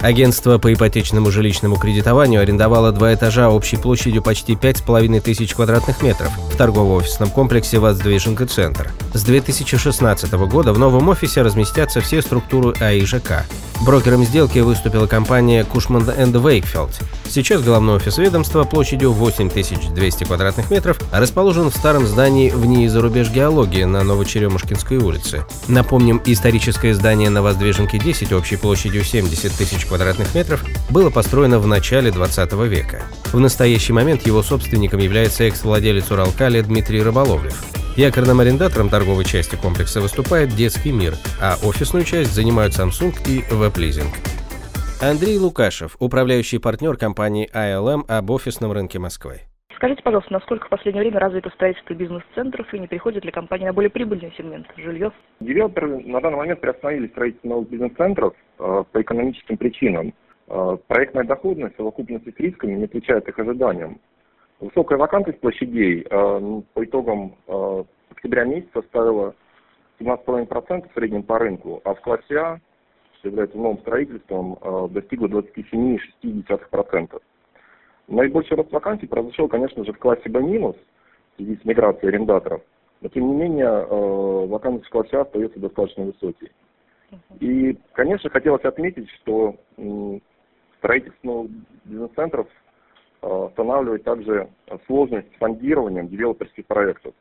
Агентство по ипотечному жилищному кредитованию арендовало два этажа общей площадью почти 5,5 тысяч квадратных метров в торгово-офисном комплексе «Воздвиженка Центр». С 2016 года в новом офисе разместятся все структуры АИЖК. Брокером сделки выступила компания Cushman Wakefield. Сейчас головной офис ведомства площадью 8200 квадратных метров расположен в старом здании в НИИ зарубеж геологии на Новочеремушкинской улице. Напомним, историческое здание на Воздвиженке 10 общей площадью 70 тысяч квадратных метров было построено в начале 20 века. В настоящий момент его собственником является экс-владелец Уралкали Дмитрий Рыболовлев. Якорным арендатором торговой части комплекса выступает «Детский мир», а офисную часть занимают Samsung и WebLeasing. Андрей Лукашев, управляющий партнер компании ILM об офисном рынке Москвы. Скажите, пожалуйста, насколько в последнее время развито строительство бизнес-центров и не приходит ли компания на более прибыльный сегмент – жилье? Девелоперы на данный момент приостановили строительство новых бизнес-центров э, по экономическим причинам. Э, проектная доходность в совокупности с рисками не отвечает их ожиданиям. Высокая вакантность площадей э, ну, по итогам э, октября месяца составила 17,5% в среднем по рынку, а в классе А, что является новым строительством, э, достигла 27,6%. Наибольший рост вакансий произошел, конечно же, в классе Б- в связи с миграцией арендаторов. Но, тем не менее, вакансность в классе А остается достаточно высокой. И, конечно, хотелось отметить, что строительство бизнес-центров устанавливать также сложность с фондированием девелоперских проектов.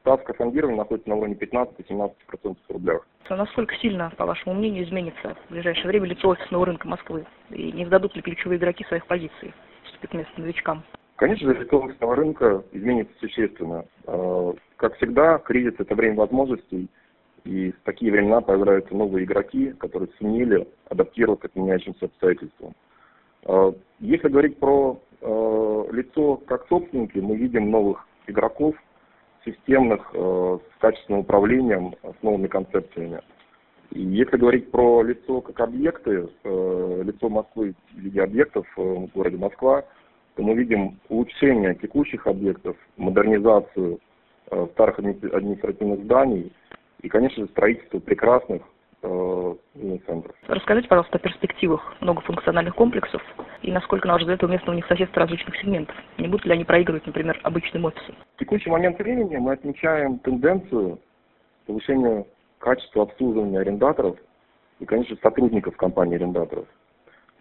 Ставка фондирования находится на уровне 15-17% в рублях. А насколько сильно, по вашему мнению, изменится в ближайшее время лицо офисного рынка Москвы? И не сдадут ли ключевые игроки своих позиций, вступит место новичкам? Конечно же, лицо офисного рынка изменится существенно. А, как всегда, кризис – это время возможностей, и в такие времена появляются новые игроки, которые сумели адаптироваться к меняющимся обстоятельствам. А, если говорить про э, лицо как собственники, мы видим новых игроков, системных, э, с качественным управлением, с новыми концепциями. И если говорить про лицо как объекты, э, лицо Москвы в виде объектов э, в городе Москва, то мы видим улучшение текущих объектов, модернизацию э, старых административных зданий и, конечно же, строительство прекрасных э, центров. Расскажите, пожалуйста, о перспективах многофункциональных комплексов и насколько, на ваш взгляд, уместно у них соседство различных сегментов. Не будут ли они проигрывать, например, обычным офисам? В текущий момент времени мы отмечаем тенденцию повышения качества обслуживания арендаторов и, конечно, сотрудников компании арендаторов.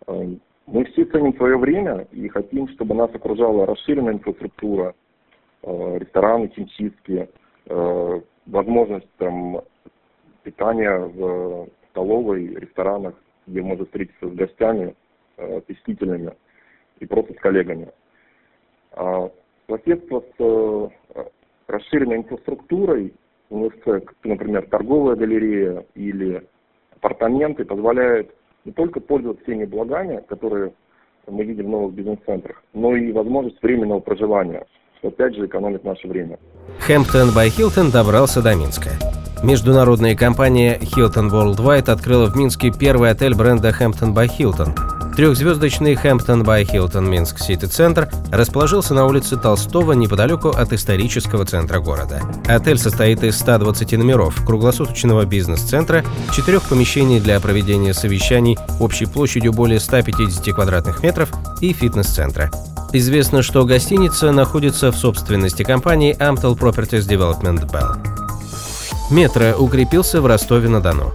Э, мы все ценим свое время и хотим, чтобы нас окружала расширенная инфраструктура, э, рестораны, химчистки, возможность там, питания в столовой, ресторанах, где можно встретиться с гостями, э, посетителями и просто с коллегами. А соседство с э, расширенной инфраструктурой УНСЦ, например, торговая галерея или апартаменты, позволяет не только пользоваться теми благами, которые мы видим в новых бизнес-центрах, но и возможность временного проживания, что опять же экономит наше время. Хэмптон by Hilton добрался до Минска. Международная компания Hilton Worldwide открыла в Минске первый отель бренда Hampton by Hilton. Трехзвездочный Hampton by Hilton Минск Сити Центр расположился на улице Толстого неподалеку от исторического центра города. Отель состоит из 120 номеров, круглосуточного бизнес-центра, четырех помещений для проведения совещаний общей площадью более 150 квадратных метров и фитнес-центра. Известно, что гостиница находится в собственности компании Amtel Properties Development Bell. Метро укрепился в Ростове-на-Дону.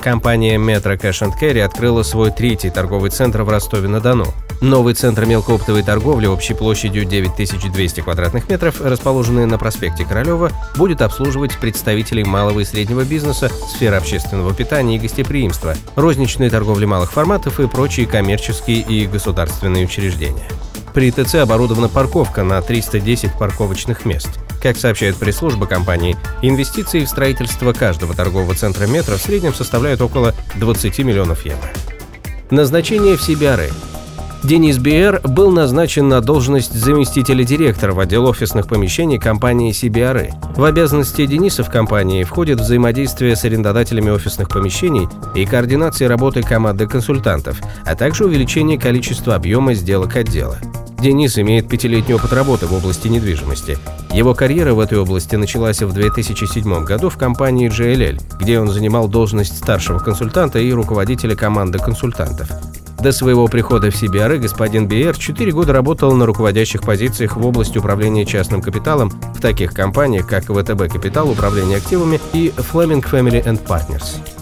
Компания Metro Cash and Carry открыла свой третий торговый центр в Ростове-на-Дону. Новый центр мелкооптовой торговли общей площадью 9200 квадратных метров, расположенный на проспекте Королева, будет обслуживать представителей малого и среднего бизнеса, сферы общественного питания и гостеприимства, розничной торговли малых форматов и прочие коммерческие и государственные учреждения. При ТЦ оборудована парковка на 310 парковочных мест. Как сообщает пресс-служба компании, инвестиции в строительство каждого торгового центра метро в среднем составляют около 20 миллионов евро. Назначение в CBRE. Денис Биэр был назначен на должность заместителя директора в отдел офисных помещений компании CBRE. В обязанности Дениса в компании входит взаимодействие с арендодателями офисных помещений и координация работы команды консультантов, а также увеличение количества объема сделок отдела. Денис имеет пятилетний опыт работы в области недвижимости. Его карьера в этой области началась в 2007 году в компании JLL, где он занимал должность старшего консультанта и руководителя команды консультантов. До своего прихода в CBRE господин Биер 4 года работал на руководящих позициях в области управления частным капиталом в таких компаниях, как ВТБ Капитал, Управление активами и Fleming Family and Partners.